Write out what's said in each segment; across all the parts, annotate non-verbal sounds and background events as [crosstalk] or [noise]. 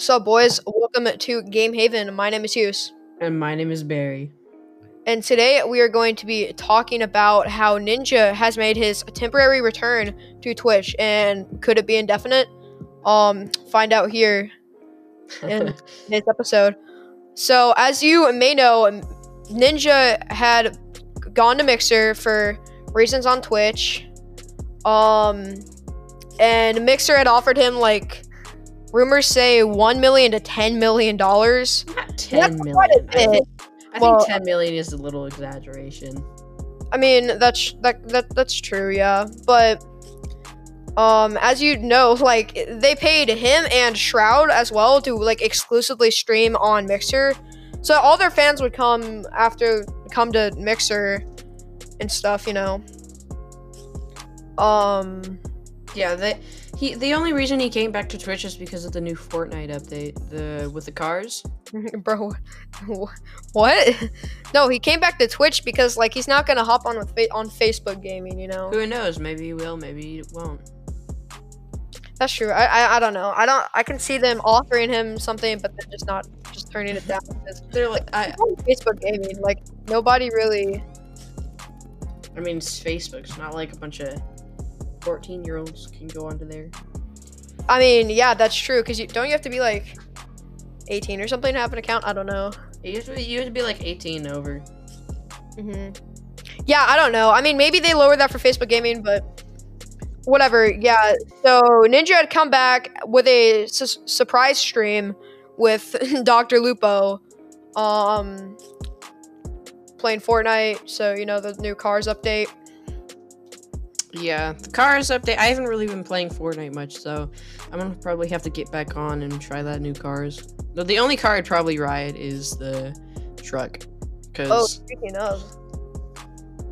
So, boys, welcome to Game Haven. My name is Hughes. And my name is Barry. And today we are going to be talking about how Ninja has made his temporary return to Twitch. And could it be indefinite? Um, find out here in [laughs] this episode. So, as you may know, Ninja had gone to Mixer for reasons on Twitch. Um, and Mixer had offered him like rumors say one million to ten million dollars. Not ten That's million. quite a I think. I Well- think ten million is a little exaggeration. I mean, that's that, that that's true, yeah. But um as you know, like they paid him and Shroud as well to like exclusively stream on Mixer. So all their fans would come after come to Mixer and stuff, you know. Um Yeah, they he the only reason he came back to Twitch is because of the new Fortnite update, the with the cars. [laughs] bro what? No, he came back to Twitch because like he's not going to hop on with fa- on Facebook gaming, you know. Who knows? Maybe he will, maybe he won't. That's true. I, I I don't know. I don't. I can see them offering him something, but then just not just turning it down They're like I Facebook gaming. Like nobody really. I mean it's Facebook, it's not like a bunch of fourteen year olds can go onto there. I mean, yeah, that's true. Because you don't you have to be like, eighteen or something to have an account. I don't know. It used to be, you used to be like eighteen and over. hmm Yeah, I don't know. I mean, maybe they lowered that for Facebook gaming, but whatever. Yeah. So Ninja had come back with a su- surprise stream with [laughs] Dr. Lupo, um, playing Fortnite. So you know the new Cars update. Yeah, the cars update. I haven't really been playing Fortnite much, so I'm gonna probably have to get back on and try that new cars. No, the only car I'd probably ride is the truck. Oh, Cause speaking of,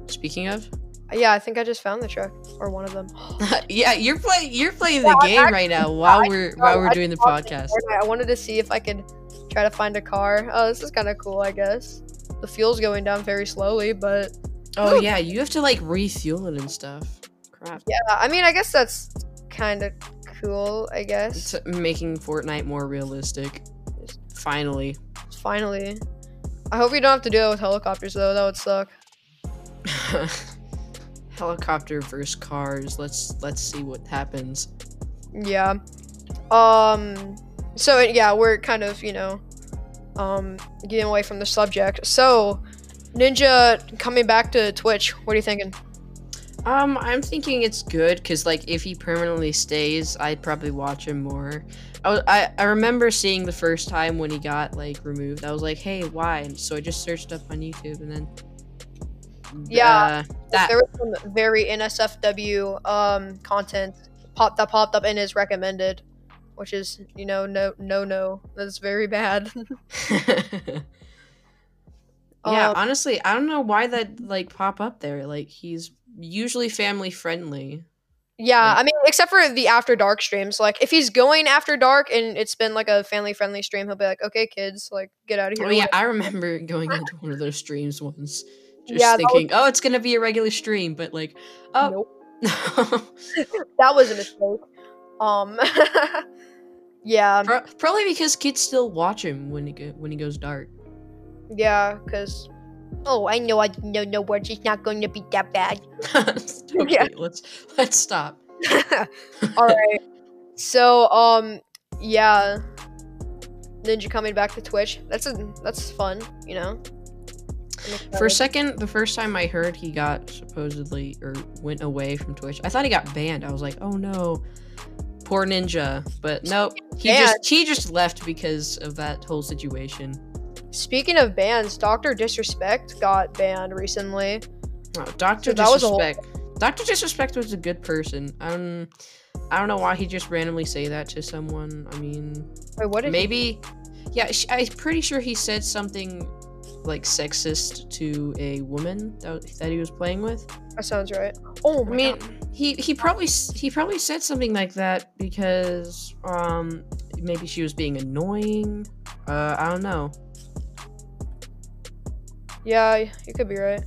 speaking of, yeah, I think I just found the truck or one of them. [laughs] yeah, you're playing you're playing Yeah, the I'm game right now while we're while we're I doing the podcast. I wanted to see if I could try to find a car. Oh, this is kind of cool, I guess. The fuel's going down very slowly, but Oh yeah, you have to like refuel it and stuff. Crap. yeah, I mean, I guess that's kind of cool. I guess It's making Fortnite more realistic. Finally. finally. I hope we don't have to do it with helicopters though. That would suck. [laughs] Helicopter versus cars. Let's let's see what happens. Yeah. Um. So yeah, we're kind of you know, um, getting away from the subject. So, Ninja coming back to Twitch. What are you thinking? Um, I'm thinking it's good because, like, if he permanently stays, I'd probably watch him more. I, I I remember seeing the first time when he got like removed. I was like, "Hey, why?" And so I just searched up on YouTube, and then Yeah, uh, that there was some very NSFW um content pop that popped up and is recommended, which is you know no no no that's very bad. [laughs] [laughs] yeah. Um, honestly, I don't know why that like pop up there. Like, he's usually family friendly. yeah, I mean except for the after dark streams. Like if he's going after dark and it's been like a family friendly stream, he'll be like, okay, kids, like get out of here. Oh yeah, I remember going into one of those streams once, just Yeah, that was- thinking, "Oh, it's gonna be a regular stream," but like, oh. Nope. [laughs] that was a mistake. Um, [laughs] yeah, Pro- Probably because kids still watch him when he go- when he goes dark. yeah, because oh, I know, I know, no words. It's not going to be that bad. [laughs] okay, Yeah. let's let's stop. [laughs] All right. So, um, yeah, Ninja coming back to Twitch. That's a that's fun, you know. For a second, the first time I heard he got supposedly or went away from Twitch, I thought he got banned. I was like, "Oh no, poor Ninja." But nope, he Banned? just he just left because of that whole situation. Speaking of bans, Doctor Disrespect got banned recently. Oh, Doctor So a whole- Disrespect. Doctor Disrespect was a good person. Um, I don't know why he just randomly say that to someone. I mean, Wait, what did he- maybe, yeah. sh- I'm pretty sure he said something like sexist to a woman that, that he was playing with. that sounds right? Oh I my mean, god. he he probably he probably said something like that because um maybe she was being annoying. Uh, I don't know. Yeah, you could be right.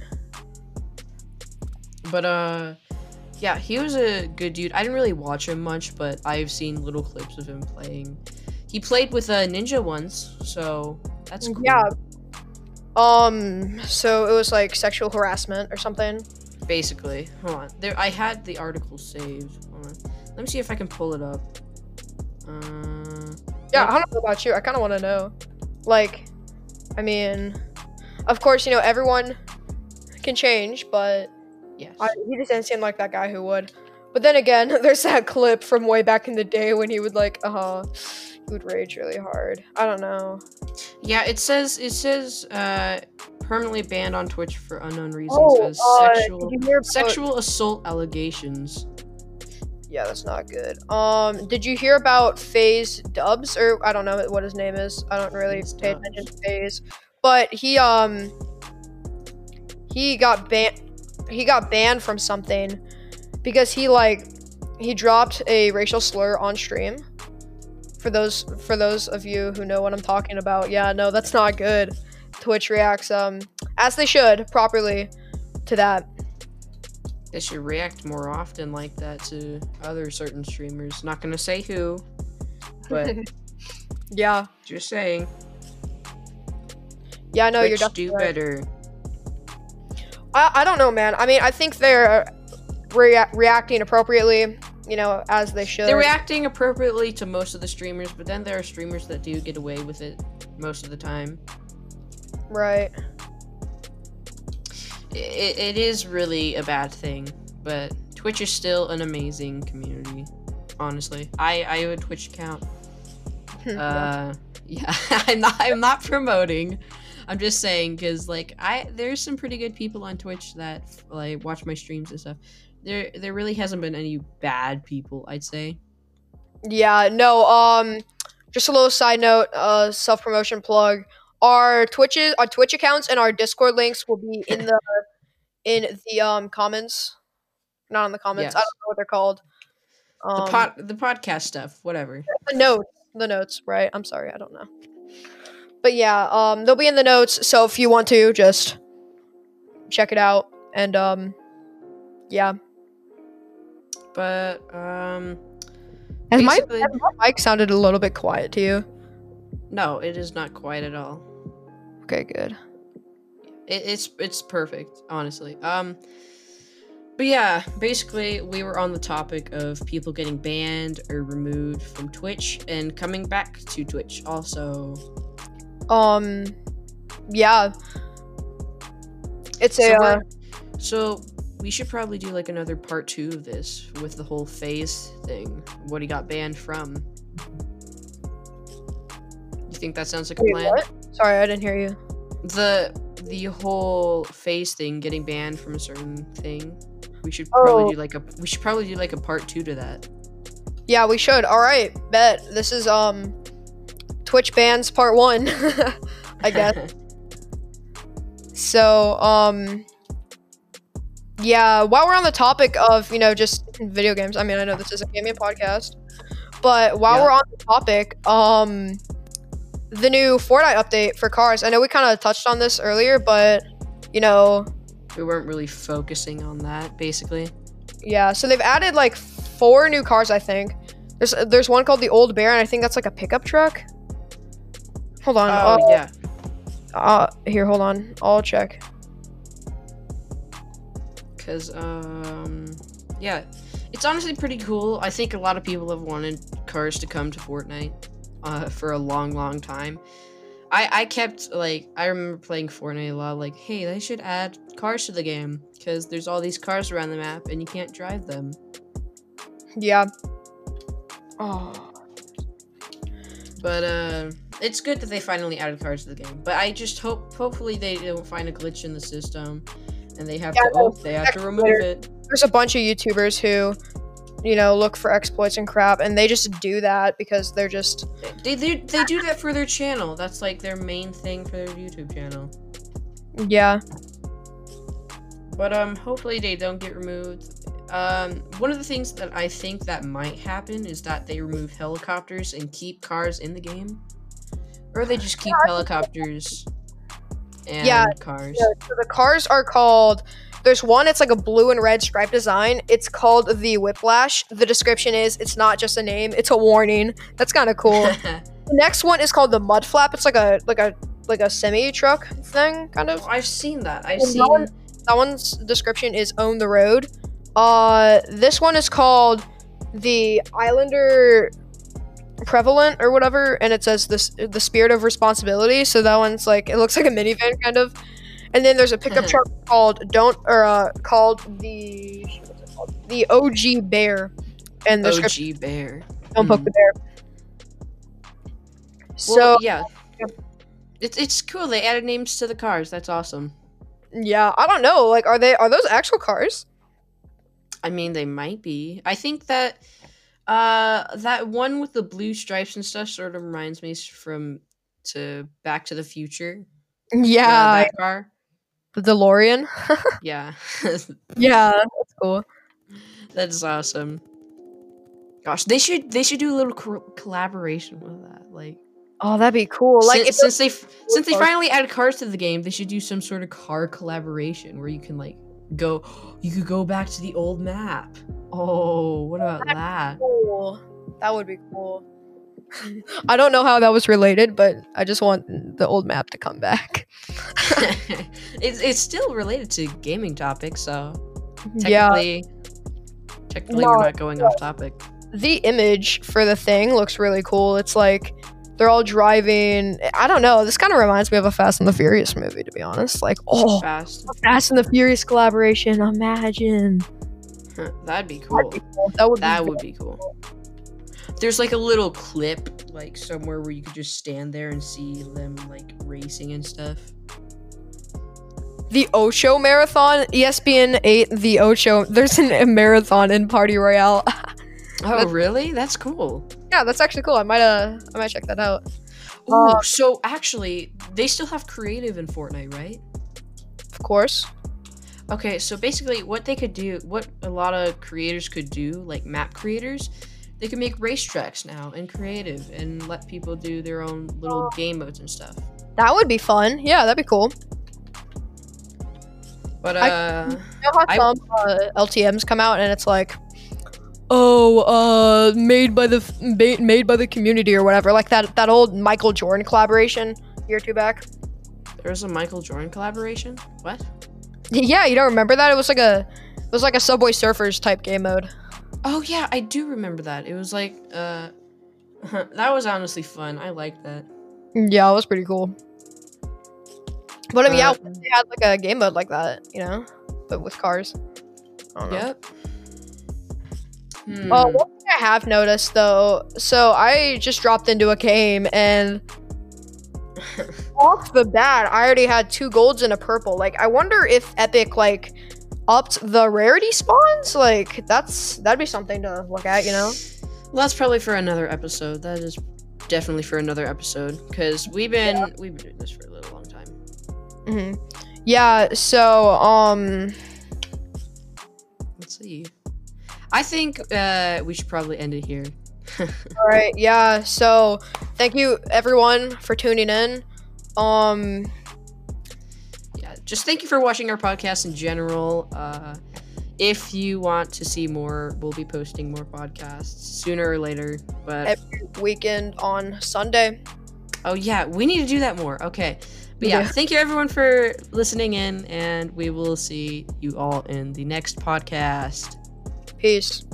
But uh yeah, he was a good dude. I didn't really watch him much, but I've seen little clips of him playing. he played with a ninja once, so that's cool. Yeah. Um. So it was like sexual harassment or something. Basically, hold on. There, I had the article saved. Hold on. Let me see if I can pull it up. Uh, Yeah, I don't know about you. I kind of want to know. Like, I mean, of course, you know everyone can change, but yes. I, he just didn't seem like that guy who would. But then again, [laughs] there's that clip from way back in the day when he would like, uh, he would rage really hard. I don't know. Yeah, it says it says uh permanently banned on Twitch for unknown reasons Oh, as uh, sexual did you hear about- sexual assault allegations. Yeah, that's not good. Um, did you hear about FaZe Dubs or I don't know what his name is. I don't really pay Dubs. attention to FaZe, but he um he got banned. He got banned from something because he like he dropped a racial slur on stream. For those for those of you who know what I'm talking about, yeah, no, that's not good. Twitch reacts um as they should properly to that. They should react more often like that to other certain streamers. Not gonna say who, but [laughs] Yeah, just saying. Yeah, no, you're Twitch definitely do right. better. I, I don't know, man. I mean, I think they're rea- reacting appropriately, you know, as they should. They're reacting appropriately to most of the streamers, but then there are streamers that do get away with it most of the time. right. It, it is really a bad thing, but Twitch is still an amazing community. Honestly, I I have a Twitch account. Uh, [laughs] yeah, I'm not I'm not promoting. I'm just saying because like I there's some pretty good people on Twitch that like watch my streams and stuff. There there really hasn't been any bad people, I'd say. yeah, no. Um, just a little side note, uh, self promotion plug. Our Twitches, our Twitch accounts, and our Discord links will be in the [laughs] in the um comments, not in the comments. I don't know what they're called. Um, The pod the podcast stuff, whatever. the notes, the notes, right? I'm sorry, I don't know. But yeah, um, they'll be in the notes. So if you want to, just check it out. And um, yeah. But um, Has my, has my mic sounded a little bit quiet to you? no, it is not quiet at all. Okay, good. It, it's it's perfect, honestly. Um, but yeah, basically, we were on the topic of people getting banned or removed from Twitch and coming back to Twitch. Also, Um, yeah. It's a so, uh, we're- so we should probably do like another part two of this with the whole FaZe thing. What he got banned from. You think that sounds like a wait, plan? what? Sorry, I didn't hear you. the the whole FaZe thing getting banned from a certain thing we should probably Oh. do like a we should probably do like a part two to that Yeah, we should. All right, bet. This is um, Twitch bans part one. [laughs] I guess. [laughs] So, um, yeah, while we're on the topic of, you know, just video games, I mean, I know this is a gaming podcast, but while Yeah. we're on the topic, um, the new Fortnite update for cars, I know we kind of touched on this earlier, but, you know, we weren't really focusing on that basically yeah, so they've added like four new cars, I think. There's, there's one called the Old Bear, and I think that's like a pickup truck. Hold on. oh yeah Uh, here, hold on. I'll check. because um yeah it's honestly pretty cool i think a lot of people have wanted cars to come to fortnite uh for a long long time I, I kept like I remember playing Fortnite a lot. Like, hey, they should add cars to the game because there's all these cars around the map and you can't drive them. Yeah. Oh. But uh, it's good that they finally added cars to the game. But I just hope, hopefully, they don't find a glitch in the system, and they have Yeah, to, oh, they have to remove it. There's a bunch of YouTubers who, you know, look for exploits and crap, and they just do that because they're just. They, they they do that for their channel. That's like their main thing for their YouTube channel. Yeah. But um, hopefully they don't get removed. Um, one of the things that I think that might happen is that they remove helicopters and keep cars in the game, or they just keep helicopters and Yeah, cars. So the cars are called There's one, it's like a blue and red striped design. It's called the Whiplash. The description is it's not just a name, it's a warning. That's kind of cool. [laughs] the next one is called the Mud Flap. It's like a like a like a semi truck thing, kind of. I've seen that. I've And seen. that one- That one's description is own the road. Uh, this one is called the Islander prevalent or whatever, and it says this the spirit of responsibility. So that one's like it looks like a minivan kind of. And then there's a pickup truck called don't or uh called the called? the OG Bear, and the OG Bear. don't poke Mhm. the bear. Well, So yeah. It's it's cool. They added names to the cars. That's awesome. yeah, I don't know. Like, are they are those actual cars? I mean, they might be. I think that uh that one with the blue stripes and stuff sort of reminds me from to Back to the Future. Yeah, that car. the DeLorean. [laughs] Yeah, [laughs] yeah, that's cool. that's awesome. Gosh, they should they should do a little co- collaboration with that. Like, Oh, that'd be cool. Like, since, since they f- since they finally added cars to the game, they should do some sort of car collaboration where you can like go. You could go back to the old map. Oh, what about that? cool. That would be cool. [laughs] I don't know how that was related, but I just want the old map to come back. [laughs] it's it's still related to gaming topics, so Yeah, technically, technically No, we're not going off topic. the image for the thing looks really cool. It's like they're all driving. I don't know. This kind of reminds me of a Fast and the Furious movie, to be honest. Like, oh, Fast, Fast and the Furious collaboration. Imagine. that'd be That'd cool. be cool. That would That be would be cool. There's like a little clip, like somewhere where you could just stand there and see them like racing and stuff. the Ocho marathon. ESPN eight. The Ocho. There's an, a marathon in Party Royale. [laughs] Oh, really? That's cool. Yeah, that's actually cool. I might uh, I might check that out. Oh, Uh, so actually, they still have creative in Fortnite, right? Of course. Okay, so basically, what they could do, what a lot of creators could do, like map creators, they could make racetracks now and creative and let people do their own little game modes and stuff. That would be fun. Yeah, that'd be cool. But I- uh, You know how I- some uh, LTM's come out and it's like, oh, uh, made by the f- made by the community or whatever, like that that old Michael Jordan collaboration a year or two back. there was a Michael Jordan collaboration. What? Yeah, you don't remember that? It was like a it was like a Subway Surfers type game mode. Oh yeah, I do remember that. It was like uh, [laughs] that was honestly fun. I liked that. Yeah, it was pretty cool. But I mean, yeah, Uh, they had like a game mode like that, you know, but with cars. Don't know. Yep. Hmm. Uh, one thing I have noticed though, so I just dropped into a game and [laughs] off the bat, I already had two golds and a purple. Like, I wonder if Epic like upped the rarity spawns. Like, that's that'd be something to look at, you know? Well, that's probably for another episode. That is definitely for another episode because we've been we've been doing this for a little long time. hmm Yeah. So, um, Let's see. I think uh, we should probably end it here. [laughs] all right. Yeah. So, thank you everyone for tuning in. Um, yeah, just thank you for watching our podcast in general. Uh, if you want to see more, we'll be posting more podcasts sooner or later. But every weekend on Sunday. oh yeah, we need to do that more. Okay. But yeah, Yeah. thank you everyone for listening in, and we will see you all in the next podcast. Peace.